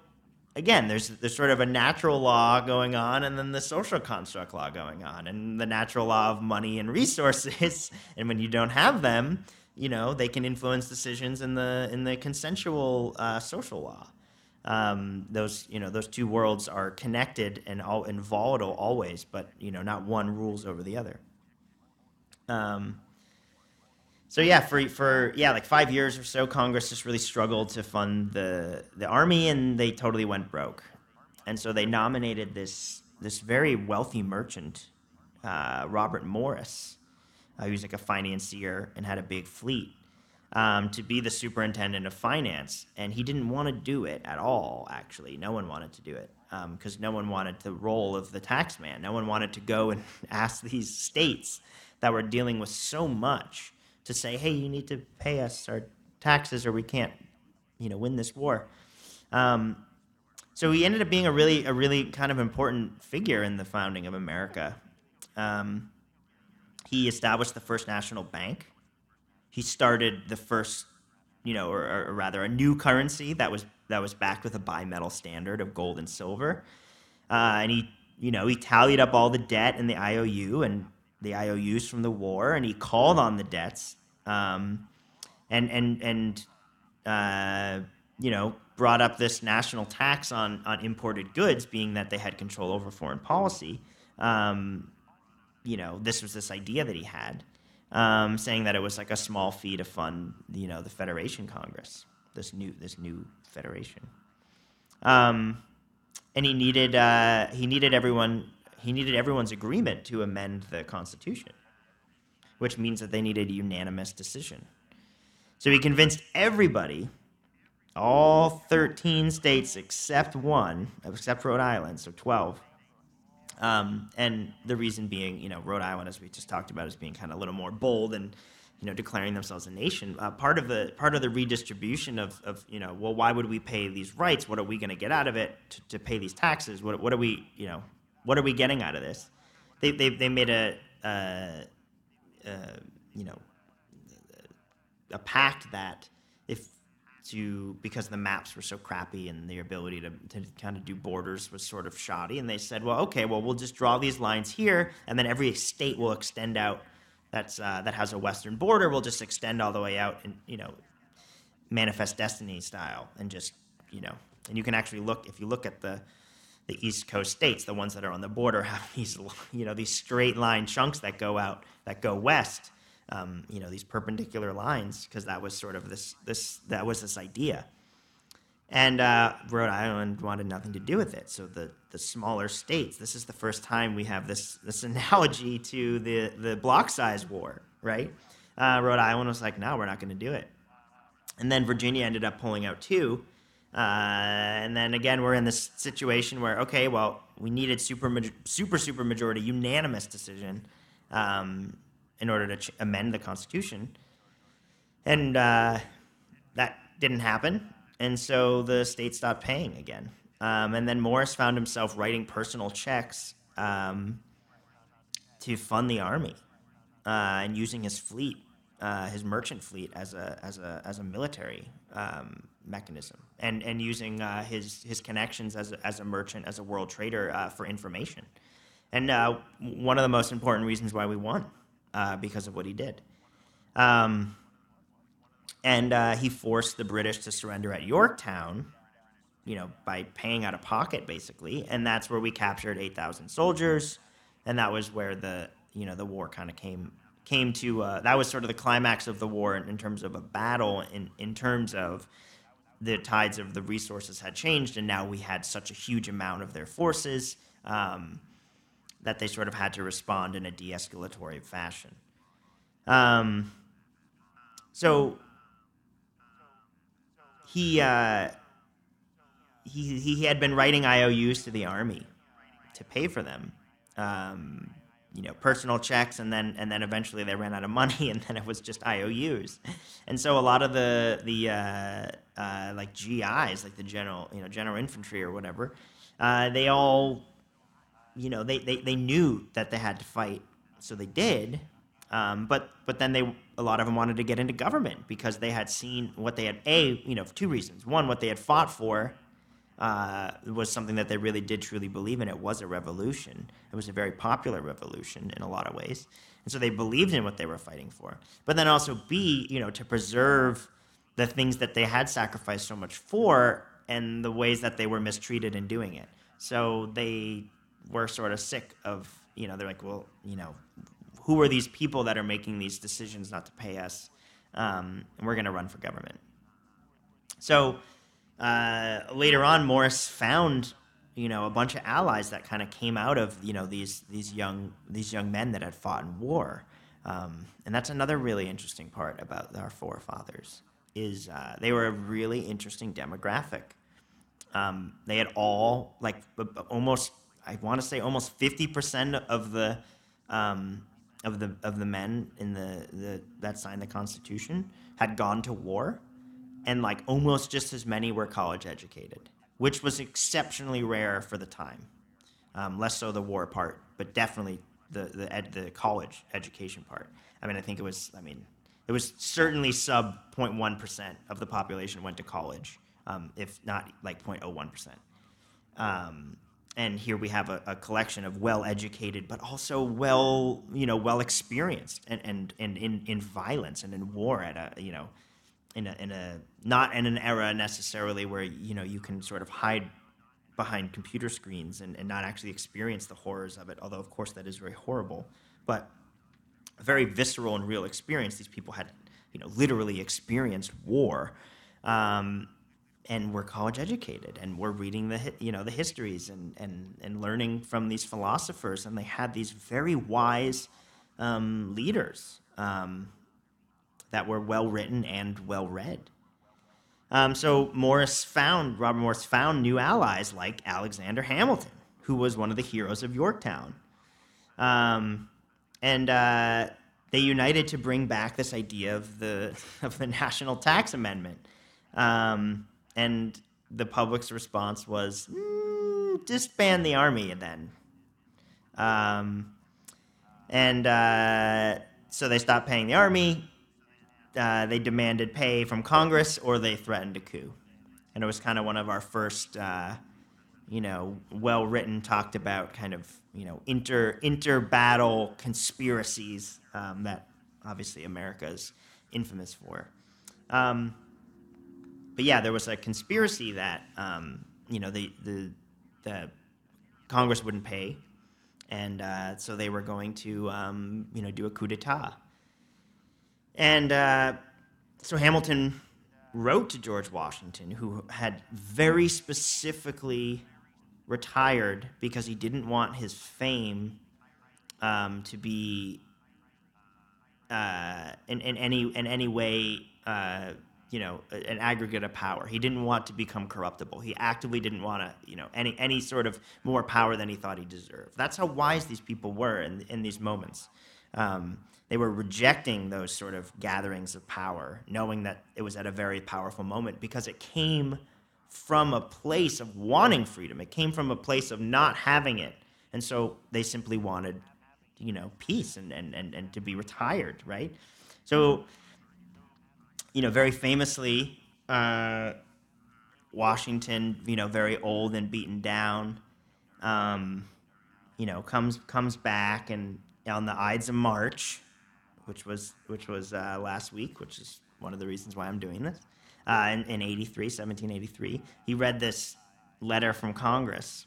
again, there's there's sort of a natural law going on, and then the social construct law going on, and the natural law of money and resources. and when you don't have them, you know they can influence decisions in the in the consensual uh, social law. Um, those you know those two worlds are connected and all and volatile always, but you know not one rules over the other. Um, so yeah, for for yeah, like five years or so, Congress just really struggled to fund the the army, and they totally went broke. And so they nominated this this very wealthy merchant, uh, Robert Morris, uh, was like a financier and had a big fleet, um, to be the superintendent of finance. And he didn't want to do it at all. Actually, no one wanted to do it because um, no one wanted the role of the taxman. No one wanted to go and ask these states that were dealing with so much to say, hey, you need to pay us our taxes or we can't, you know, win this war. Um, so he ended up being a really a really kind of important figure in the founding of America. Um, he established the first national bank. He started the first, you know, or, or rather, a new currency that was that was backed with a bimetal standard of gold and silver. Uh, and he, you know, he tallied up all the debt in the IOU and the IOUs from the war, and he called on the debts, um, and and and uh, you know, brought up this national tax on on imported goods, being that they had control over foreign policy. Um, you know, this was this idea that he had, um, saying that it was like a small fee to fund, you know, the Federation Congress, this new this new federation. Um, and he needed uh, he needed everyone he needed everyone's agreement to amend the Constitution, which means that they needed a unanimous decision. So he convinced everybody, all 13 states except one, except Rhode Island, so 12, um, and the reason being, you know, Rhode Island, as we just talked about, is being kind of a little more bold and, you know, declaring themselves a nation. Uh, part of the part of the redistribution of, of, you know, well, why would we pay these rights? What are we going to get out of it to, to pay these taxes? What, what are we, you know, what are we getting out of this? They, they, they made a, uh, uh, you know, a pact that if to because the maps were so crappy and the ability to, to kind of do borders was sort of shoddy and they said well okay well we'll just draw these lines here and then every state will extend out that's uh, that has a western border will just extend all the way out and you know manifest destiny style and just you know and you can actually look if you look at the the east coast states the ones that are on the border have these you know these straight line chunks that go out that go west um, you know these perpendicular lines because that was sort of this this that was this idea and uh, Rhode Island wanted nothing to do with it. So the, the smaller states, this is the first time we have this this analogy to the the block size war, right? Uh, Rhode Island was like, no, we're not going to do it. And then Virginia ended up pulling out too. Uh, and then again, we're in this situation where okay, well, we needed super super super majority unanimous decision. Um, in order to ch- amend the Constitution. And uh, that didn't happen. And so the state stopped paying again. Um, and then Morris found himself writing personal checks um, to fund the army uh, and using his fleet, uh, his merchant fleet, as a, as a, as a military um, mechanism and, and using uh, his, his connections as a, as a merchant, as a world trader uh, for information. And uh, one of the most important reasons why we won uh, because of what he did. Um, and uh, he forced the British to surrender at Yorktown, you know, by paying out of pocket, basically. And that's where we captured 8,000 soldiers. And that was where the, you know, the war kind of came came to. Uh, that was sort of the climax of the war in, in terms of a battle, in, in terms of the tides of the resources had changed, and now we had such a huge amount of their forces. Um, that they sort of had to respond in a de escalatory fashion. Um, so he, uh, he, he had been writing IOUs to the army to pay for them. Um, you know, personal checks, and then and then eventually they ran out of money, and then it was just IOUs. And so a lot of the the uh, uh, like GIs, like the general you know general infantry or whatever, uh, they all you know, they, they, they knew that they had to fight, so they did. Um, but but then they a lot of them wanted to get into government because they had seen what they had a you know for two reasons. One, what they had fought for uh, was something that they really did truly believe in. It was a revolution. It was a very popular revolution in a lot of ways, and so they believed in what they were fighting for. But then also b you know to preserve the things that they had sacrificed so much for and the ways that they were mistreated in doing it. So they were sort of sick of, you know, they're like, well, you know, who are these people that are making these decisions not to pay us? Um, and we're going to run for government. So uh, later on, Morris found, you know, a bunch of allies that kind of came out of, you know, these these young these young men that had fought in war. Um, and that's another really interesting part about our forefathers is uh, they were a really interesting demographic. Um, they had all like almost I want to say almost 50% of the um, of the of the men in the, the that signed the Constitution had gone to war, and like almost just as many were college educated. which was exceptionally rare for the time. Um, less so the war part, but definitely the the, ed, the college education part. I mean, I think it was. I mean, it was certainly sub 0.1 percent of the population went to college, um, if not like 0.01 percent. Um, and here we have a, a collection of well-educated, but also well, you know, well-experienced, and and, and in, in violence and in war at a, you know, in a, in a not in an era necessarily where you know you can sort of hide behind computer screens and, and not actually experience the horrors of it. Although of course that is very horrible, but a very visceral and real experience. These people had, you know, literally experienced war. Um, and we're college educated and we're reading the you know the histories and and and learning from these philosophers and they had these very wise um, leaders um, that were well written and well read. Um, so Morris found Robert Morris found new allies like Alexander Hamilton, who was one of the heroes of Yorktown, um, and uh, they united to bring back this idea of the of the national tax amendment. Um, and the public's response was mm, disband the army then. Um, and uh, so they stopped paying the army. Uh, they demanded pay from Congress, or they threatened a coup. And it was kind of one of our first, uh, you know, well-written, talked about kind of, you know, inter inter battle conspiracies um, that obviously America is infamous for. Um, but yeah, there was a conspiracy that um, you know the the the Congress wouldn't pay, and uh, so they were going to um, you know do a coup d'état. And uh, so Hamilton wrote to George Washington, who had very specifically retired because he didn't want his fame um, to be uh, in, in any in any way uh, you know an aggregate of power. He didn't want to become corruptible. He actively didn't want to you know any any sort of more power than he thought he deserved. That's how wise these people were in in these moments. Um, they were rejecting those sort of gatherings of power, knowing that it was at a very powerful moment because it came from a place of wanting freedom. It came from a place of not having it. And so they simply wanted, you know, peace and, and, and, and to be retired, right? So you know, very famously, uh, Washington, you know, very old and beaten down, um, you know, comes comes back and on the Ides of March, which was which was uh, last week, which is one of the reasons why I'm doing this. Uh, in, in 83, 1783, he read this letter from Congress,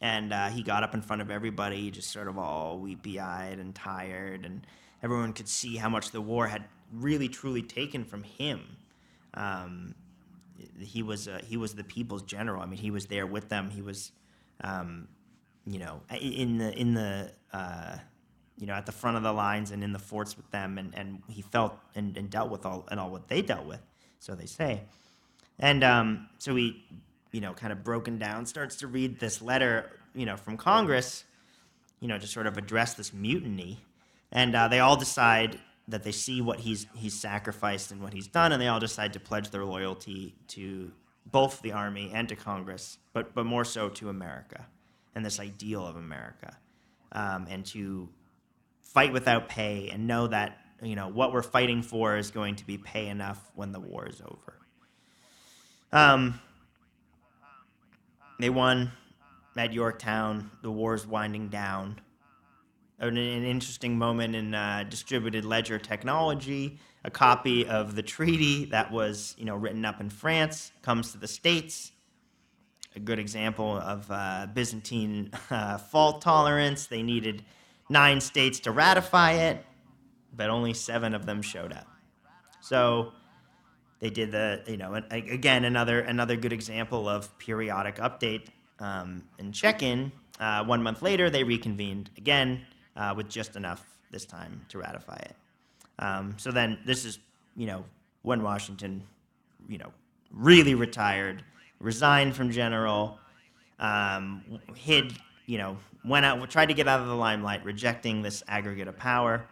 and uh, he got up in front of everybody, just sort of all weepy-eyed and tired, and everyone could see how much the war had really truly taken from him. Um, he was uh, he was the people's general. I mean, he was there with them. He was, um, you know, in the in the uh, you know at the front of the lines and in the forts with them, and, and he felt and, and dealt with all and all what they dealt with. So they say, and um, so he, you know, kind of broken down, starts to read this letter, you know, from Congress, you know, to sort of address this mutiny, and uh, they all decide that they see what he's he's sacrificed and what he's done, and they all decide to pledge their loyalty to both the army and to Congress, but but more so to America and this ideal of America, um, and to fight without pay and know that you know what we're fighting for is going to be pay enough when the war is over. Um, they won at Yorktown. The war is winding down an, an interesting moment in uh, distributed ledger technology. A copy of the treaty that was, you know, written up in France comes to the states. A good example of uh, Byzantine uh, fault tolerance. They needed nine states to ratify it, but only seven of them showed up. So they did the, you know, again another another good example of periodic update um, and check-in. Uh, one month later, they reconvened again uh, with just enough this time to ratify it. Um, so then this is, you know, when Washington, you know, really retired, resigned from general, um, hid, you know, went out, tried to get out of the limelight, rejecting this aggregate of power.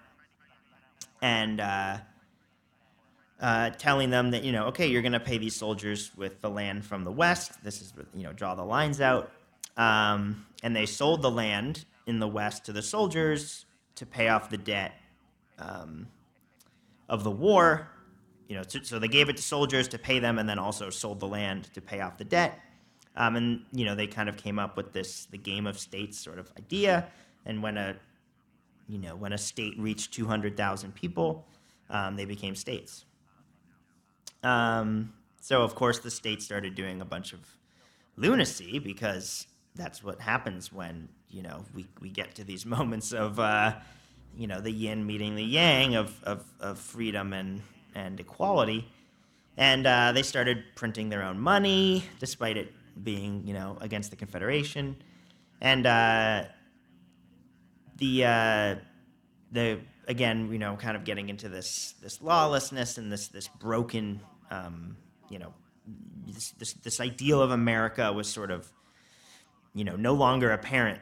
And uh, uh, telling them that you know, okay, you're going to pay these soldiers with the land from the west. This is you know, draw the lines out, um, and they sold the land in the west to the soldiers to pay off the debt um, of the war. You know, so, they gave it to soldiers to pay them, and then also sold the land to pay off the debt. Um, and you know, they kind of came up with this the game of states sort of idea. And when a you know when a state reached 200,000 people, um, they became states. Um, so of course the state started doing a bunch of lunacy because that's what happens when you know we, we get to these moments of uh, you know the yin meeting the yang of, of, of freedom and, and equality and uh, they started printing their own money despite it being you know against the confederation and uh, the uh, the again you know kind of getting into this this lawlessness and this this broken um, you know this, this this ideal of America was sort of you know no longer apparent.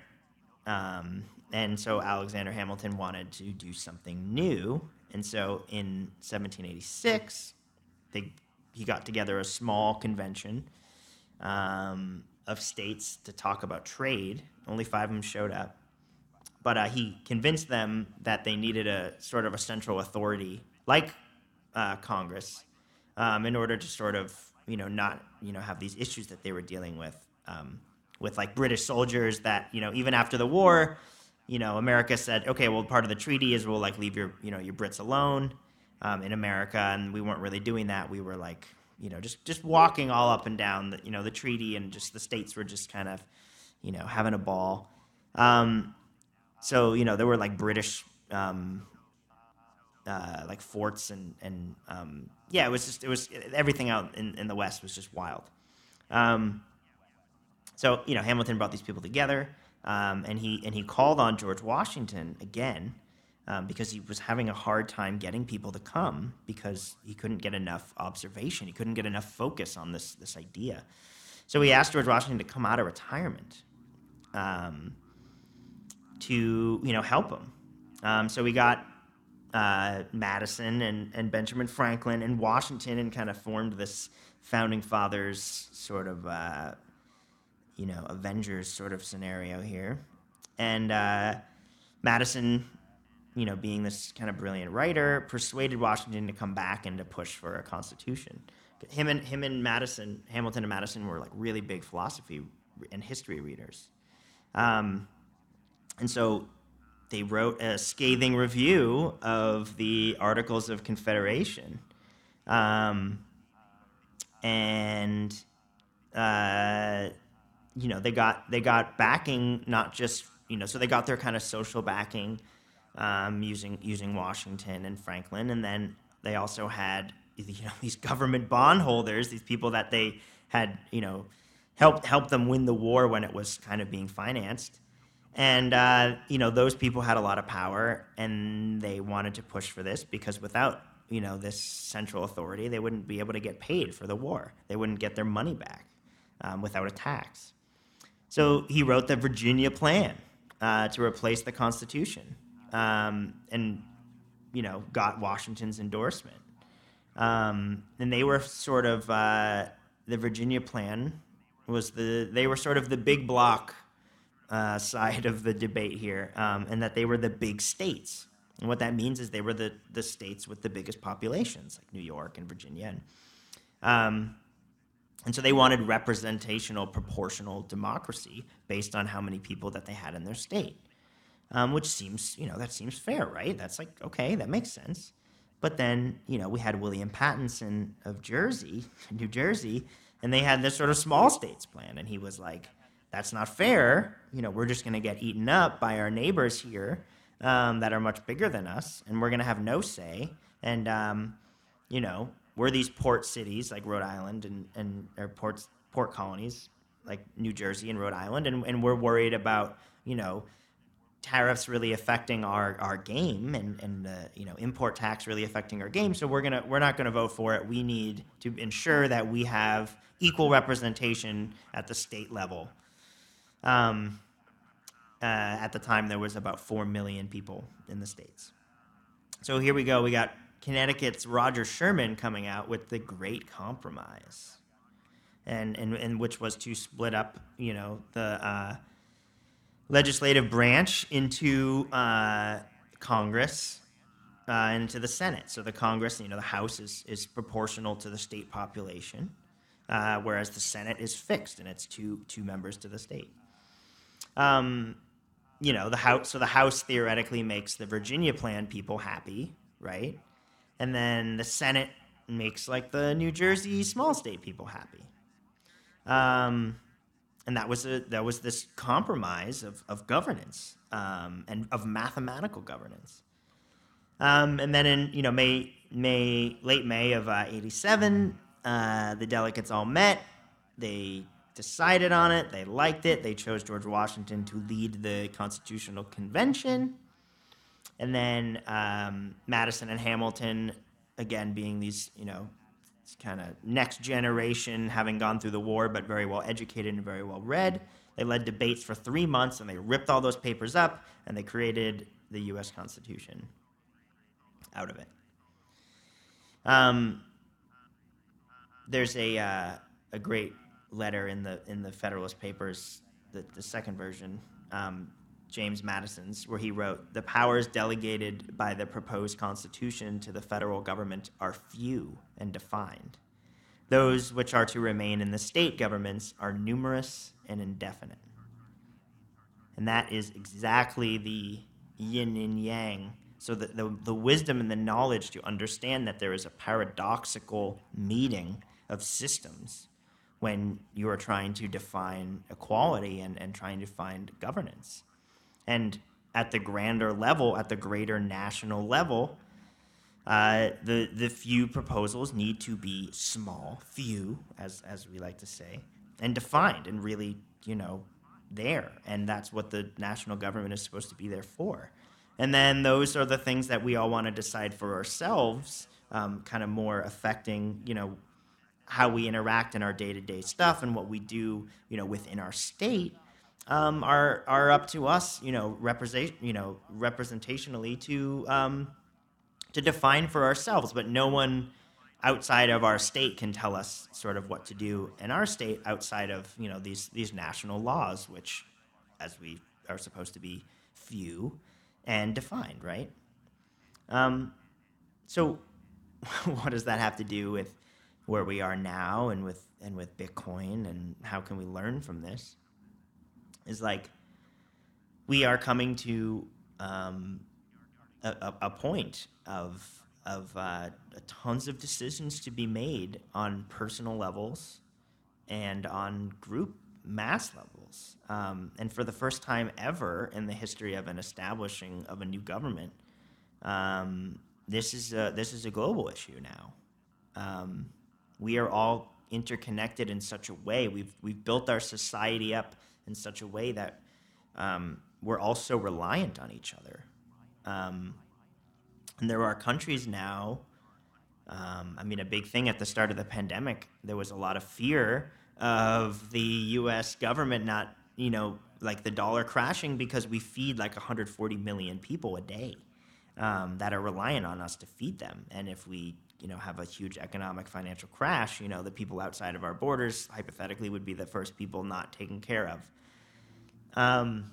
Um, and so Alexander Hamilton wanted to do something new. And so in 1786 they he got together a small convention um, of states to talk about trade. Only five of them showed up but uh, he convinced them that they needed a sort of a central authority like uh, Congress um, in order to sort of you know not you know have these issues that they were dealing with um, with like British soldiers that you know even after the war you know America said okay well part of the treaty is we'll like leave your you know your Brits alone um, in America and we weren't really doing that. We were like you know just just walking all up and down the you know the treaty and just the states were just kind of you know having a ball. Um, so you know there were like British um, uh, like forts and and um, yeah, it was just it was everything out in, in the West was just wild. Um, so you know Hamilton brought these people together, um, and he and he called on George Washington again um, because he was having a hard time getting people to come because he couldn't get enough observation, he couldn't get enough focus on this this idea. So he asked George Washington to come out of retirement um, to you know help him. Um, so we got uh, Madison and, and Benjamin Franklin and Washington and kind of formed this founding fathers sort of, uh, you know, Avengers sort of scenario here. And uh, Madison, you know, being this kind of brilliant writer, persuaded Washington to come back and to push for a constitution. Him and him and Madison, Hamilton and Madison were like really big philosophy and history readers. Um, and so they wrote a scathing review of the Articles of Confederation. Um, and uh, you know they got they got backing not just you know so they got their kind of social backing um, using using Washington and Franklin, and then they also had you know these government bondholders, these people that they had you know helped helped them win the war when it was kind of being financed. And, uh, you know, those people had a lot of power and they wanted to push for this because without, you know, this central authority, they wouldn't be able to get paid for the war. They wouldn't get their money back um, without a tax. So he wrote the Virginia Plan uh, to replace the Constitution um, and, you know, got Washington's endorsement. Um, and they were sort of, uh, the Virginia Plan was the, they were sort of the big block uh, side of the debate here, um, and that they were the big states. And what that means is they were the, the states with the biggest populations, like New York and Virginia. And, um, and so they wanted representational, proportional democracy based on how many people that they had in their state, um, which seems, you know, that seems fair, right? That's like, okay, that makes sense. But then, you know, we had William Paterson of Jersey, New Jersey, and they had this sort of small states plan. And he was like, that's not fair. You know, we're just going to get eaten up by our neighbors here um, that are much bigger than us, and we're going to have no say. And, um, you know, we're these port cities like Rhode Island and, and or ports, port colonies like New Jersey and Rhode Island, and, and we're worried about, you know, tariffs really affecting our, our game and, and uh, you know import tax really affecting our game so we're gonna we're not gonna vote for it we need to ensure that we have equal representation at the state level um, uh, at the time, there was about 4 million people in the States. So here we go. We got Connecticut's Roger Sherman coming out with the Great Compromise, and and, and which was to split up, you know, the uh, legislative branch into uh, Congress uh, and to the Senate. So the Congress, you know, the House is is proportional to the state population, uh, whereas the Senate is fixed and it's two two members to the state. Um, you know, the House. So the House theoretically makes the Virginia Plan people happy, right? And then the Senate makes like the New Jersey small state people happy. Um, and that was a that was this compromise of, of governance um, and of mathematical governance. Um, and then in you know May May late May of uh, '87, uh, the delegates all met. They decided on it. They liked it. They chose George Washington to lead the Constitutional Convention. And then um, Madison and Hamilton, again, being these, you know, kind of next generation, having gone through the war, but very well educated and very well read. They led debates for three months and they ripped all those papers up and they created the US Constitution out of it. Um, there's a, uh, a great letter in the, in the Federalist Papers, the, the second version, um, James Madison's, where he wrote, The powers delegated by the proposed Constitution to the federal government are few and defined. Those which are to remain in the state governments are numerous and indefinite. And that is exactly the yin and yang. So, the, the, the wisdom and the knowledge to understand that there is a paradoxical meeting of systems when you are trying to define equality and, and trying to find governance. And at the grander level, at the greater national level, uh, the the few proposals need to be small, few, as as we like to say, and defined and really, you know, there. And that's what the national government is supposed to be there for. And then those are the things that we all want to decide for ourselves, um, kind of more affecting, you know, how we interact in our day-to-day stuff and what we do, you know, within our state um, are are up to us, you know, represent, you know, representationally to um, to define for ourselves. But no one outside of our state can tell us sort of what to do in our state outside of you know these these national laws, which, as we are supposed to be few and defined, right? Um, so, what does that have to do with where we are now and with and with Bitcoin and how can we learn from this? is like we are coming to um, a, a, point of of uh, tons of decisions to be made on personal levels and on group mass levels. Um, and for the first time ever in the history of an establishing of a new government, um, this is a, this is a global issue now. Um, we are all interconnected in such a way. We've we've built our society up in such a way that um, we're also reliant on each other. Um, and there are countries now. Um, I mean, a big thing at the start of the pandemic, there was a lot of fear of the U.S. government not, you know, like the dollar crashing because we feed like 140 million people a day um, that are reliant on us to feed them. And if we, you know, have a huge economic financial crash, you know, the people outside of our borders hypothetically would be the first people not taken care of. Um,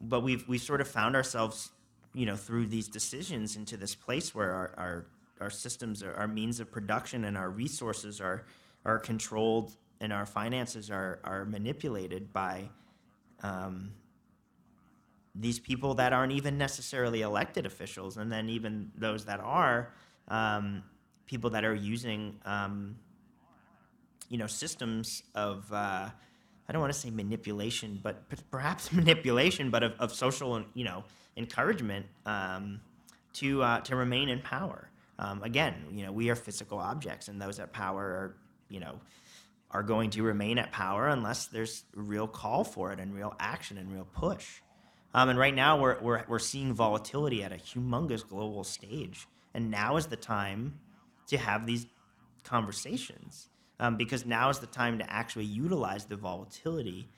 but we've we sort of found ourselves, you know, through these decisions into this place where our our, our systems, are, our means of production, and our resources are are controlled, and our finances are are manipulated by um, these people that aren't even necessarily elected officials, and then even those that are um, people that are using, um, you know, systems of uh, I don't want to say manipulation, but perhaps manipulation, but of, of social, you know, encouragement um, to uh, to remain in power. Um, again, you know, we are physical objects, and those at power are, you know, are going to remain at power unless there's real call for it and real action and real push. Um, and right now, we're, we're, we're seeing volatility at a humongous global stage. And now is the time to have these conversations um, because now is the time to actually utilize the volatility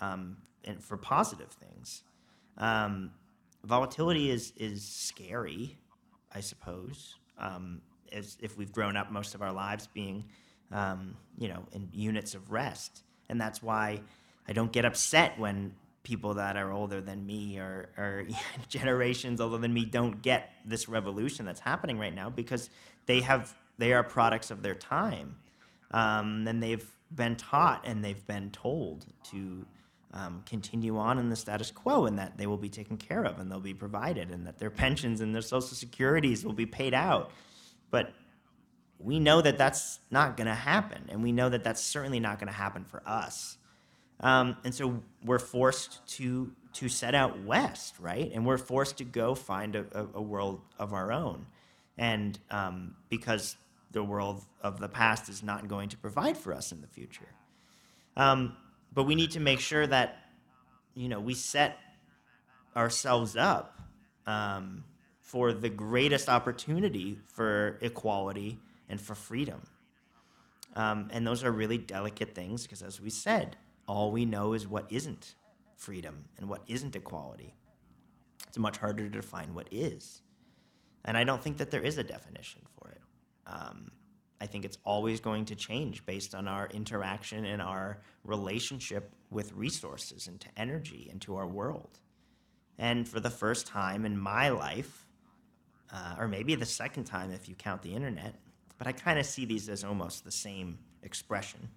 um, and for positive things. Um, volatility is is scary, I suppose. um, as if we've grown up most of our lives being, um, you know, in units of rest. And that's why I don't get upset when people that are older than me or, or generations older than me don't get this revolution that's happening right now because they have they are products of their time. Um, and they've been taught and they've been told to um, continue on in the status quo and that they will be taken care of and they'll be provided and that their pensions and their social securities will be paid out. But we know that that's not going to happen and we know that that's certainly not going to happen for us um, and so we're forced to to set out west, right? And we're forced to go find a, a, a world of our own, and um, because the world of the past is not going to provide for us in the future. Um, but we need to make sure that you know we set ourselves up um, for the greatest opportunity for equality and for freedom. Um, and those are really delicate things because, as we said, all we know is what isn't freedom and what isn't equality. It's much harder to define what is. And I don't think that there is a definition for it. Um, I think it's always going to change based on our interaction and our relationship with resources and to energy and to our world. And for the first time in my life, uh, or maybe the second time if you count the internet, but I kind of see these as almost the same expression.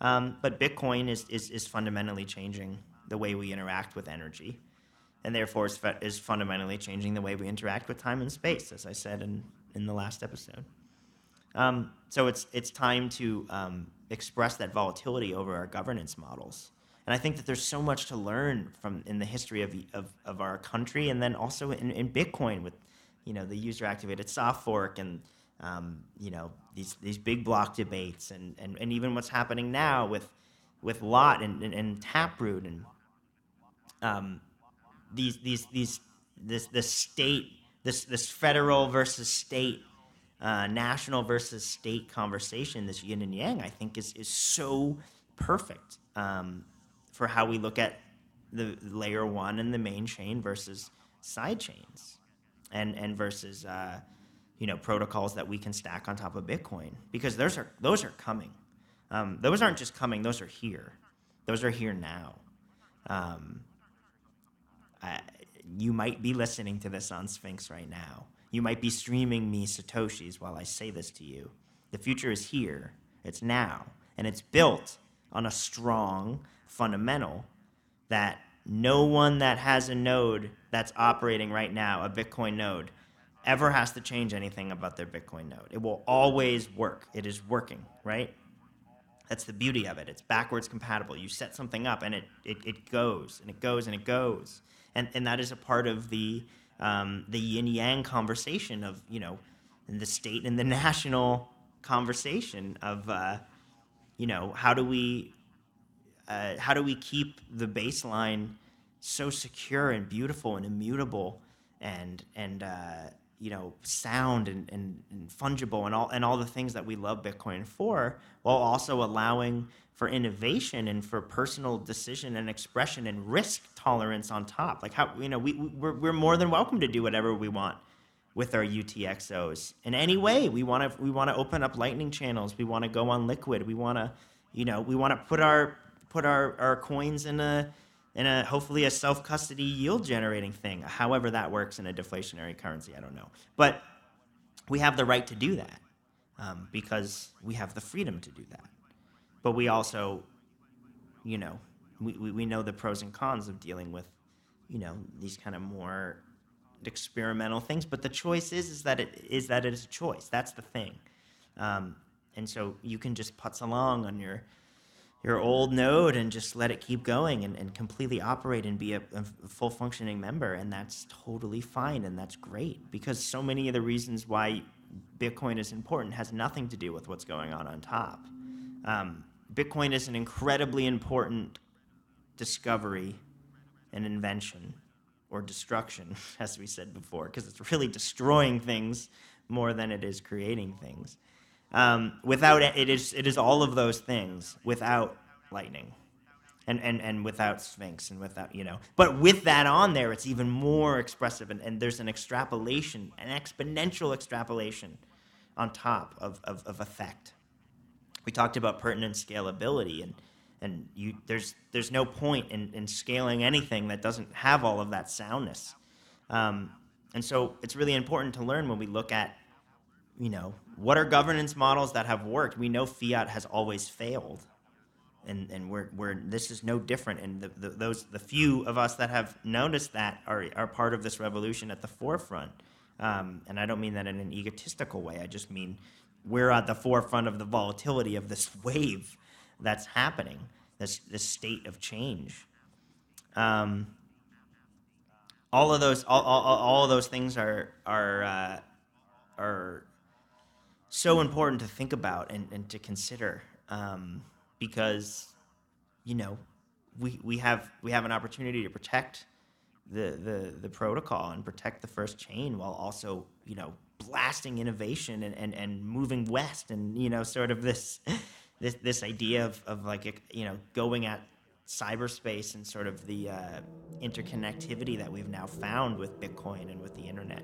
Um, but Bitcoin is, is, is fundamentally changing the way we interact with energy, and therefore is, is fundamentally changing the way we interact with time and space, as I said in, in the last episode. Um, so it's, it's time to um, express that volatility over our governance models. And I think that there's so much to learn from in the history of, of, of our country, and then also in, in Bitcoin with, you know, the user-activated soft fork and um, you know these these big block debates and, and, and even what's happening now with with Lot and, and, and Taproot and um, these these these this this state this this federal versus state uh, national versus state conversation this yin and yang I think is is so perfect um, for how we look at the layer one and the main chain versus side chains and and versus uh, you know protocols that we can stack on top of Bitcoin because those are those are coming. Um, those aren't just coming; those are here. Those are here now. Um, I, you might be listening to this on Sphinx right now. You might be streaming me satoshis while I say this to you. The future is here. It's now, and it's built on a strong fundamental that no one that has a node that's operating right now, a Bitcoin node, ever has to change anything about their Bitcoin node. It will always work. It is working, right? That's the beauty of it. It's backwards compatible. You set something up and it, it, it goes and it goes and it goes. And, and that is a part of the, um, the yin yang conversation of, you know, the state and the national conversation of, uh, you know, how do we, uh, how do we keep the baseline so secure and beautiful and immutable and, and, uh, you know, sound and, and, and, fungible and all and all the things that we love Bitcoin for, while also allowing for innovation and for personal decision and expression and risk tolerance on top. Like how you know we we're, we're more than welcome to do whatever we want with our UTXOs in any way. We want to we want to open up Lightning channels. We want to go on Liquid. We want to you know we want to put our put our, our coins in a in a hopefully a self custody yield generating thing. However, that works in a deflationary currency, I don't know. But we have the right to do that um, because we have the freedom to do that. But we also, you know, we, we, know the pros and cons of dealing with, you know, these kind of more experimental things. But the choice is is that it is that it is a choice. That's the thing. Um, and so you can just putz along on your your old node and just let it keep going and, and completely operate and be a, a, full functioning member. And that's totally fine and that's great because so many of the reasons why Bitcoin is important has nothing to do with what's going on on top. Um, Bitcoin is an incredibly important discovery and invention or destruction, as we said before, because it's really destroying things more than it is creating things. Um, without it, is it is all of those things without lightning, and, and, and without Sphinx and without, you know. But with that on there, it's even more expressive, and, and there's an extrapolation, an exponential extrapolation on top of, of, of effect. We talked about pertinent scalability, and, and you, there's, there's no point in, in scaling anything that doesn't have all of that soundness. Um, and so it's really important to learn when we look at, you know, what are governance models that have worked? We know fiat has always failed and and we're, we're this is no different. And the, the, those the few of us that have noticed that are are part of this revolution at the forefront. Um, and I don't mean that in an egotistical way. I just mean we're at the forefront of the volatility of this wave that's happening. This this state of change. Um, all of those all, all, all of those things are are uh, are so important to think about and, and to consider. Um, because you know we we have we have an opportunity to protect the the the protocol and protect the first chain while also you know blasting innovation and and, and moving west and you know sort of this this this idea of, of like you know going at cyberspace and sort of the uh, interconnectivity that we've now found with Bitcoin and with the internet.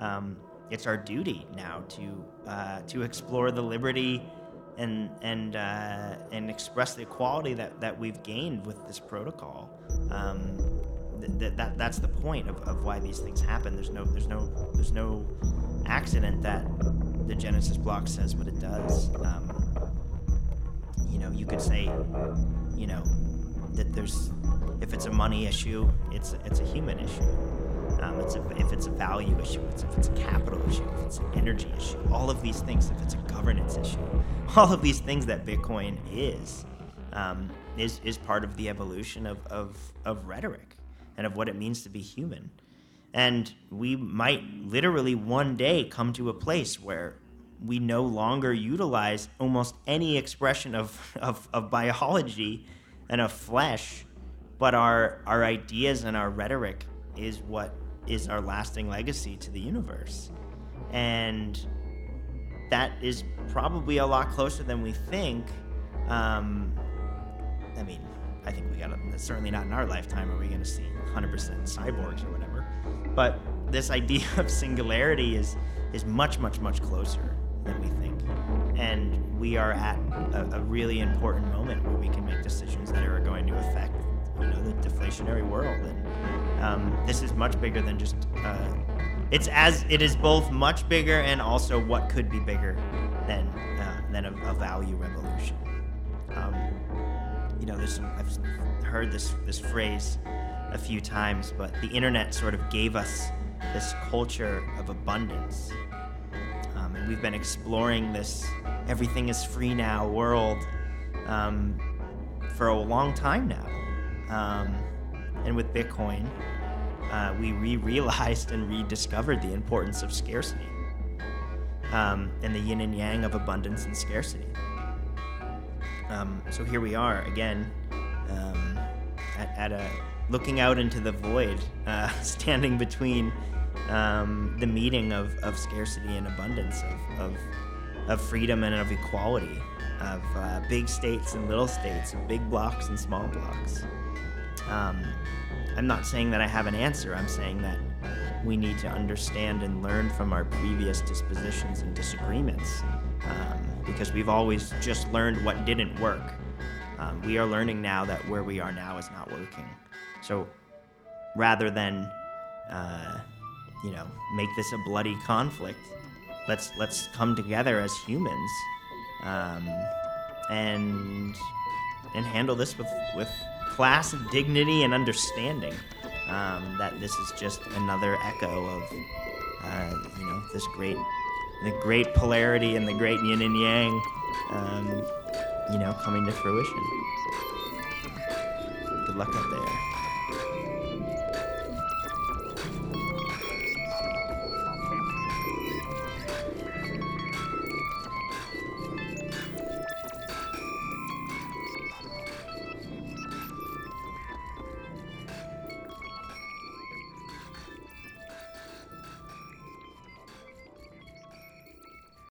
Um, it's our duty now to uh, to explore the liberty and and uh, and express the equality that, that we've gained with this protocol. Um, th- that that's the point of, of why these things happen. There's no there's no there's no accident that the Genesis block says what it does. Um, you know, you could say, you know, that there's if it's a money issue, it's it's a human issue. Um, it's a, if it's a value issue, it's if it's a capital issue, if it's an energy issue, all of these things, if it's a governance issue, all of these things that Bitcoin is, um, is, is part of the evolution of, of, of rhetoric and of what it means to be human. And we might literally one day come to a place where we no longer utilize almost any expression of, of, of biology and of flesh, but our, our ideas and our rhetoric is what is our lasting legacy to the universe. And that is probably a lot closer than we think. Um, I mean, I think we got to, certainly not in our lifetime are we going to see 100% cyborgs or whatever. But this idea of singularity is, is much, much, much closer than we think. And we are at a, a really important moment where we can make decisions that are going to affect you know the deflationary world. And um, this is much bigger than just uh, it's as it is both much bigger and also what could be bigger than uh, than a, a, value revolution. Um, you know there's some, I've heard this this phrase a few times but the internet sort of gave us this culture of abundance. Um, and we've been exploring this everything is free now world um, for a long time now um, and with Bitcoin, uh, we re realized and rediscovered the importance of scarcity um, and the yin and yang of abundance and scarcity. Um, so here we are again um, at, at, a looking out into the void, uh, standing between um, the meeting of, of scarcity and abundance, of, of, of freedom and of equality, of uh, big states and little states, of big blocks and small blocks. Um, I'm not saying that I have an answer. I'm saying that we need to understand and learn from our previous dispositions and disagreements um, because we've always just learned what didn't work. Um, we are learning now that where we are now is not working. So rather than, uh, you know, make this a bloody conflict, let's let's come together as humans um, and and handle this with with class, dignity, and understanding. Um, that this is just another echo of, uh, you know, this great, the great polarity and the great yin and yang, um, you know, coming to fruition. Good luck out there.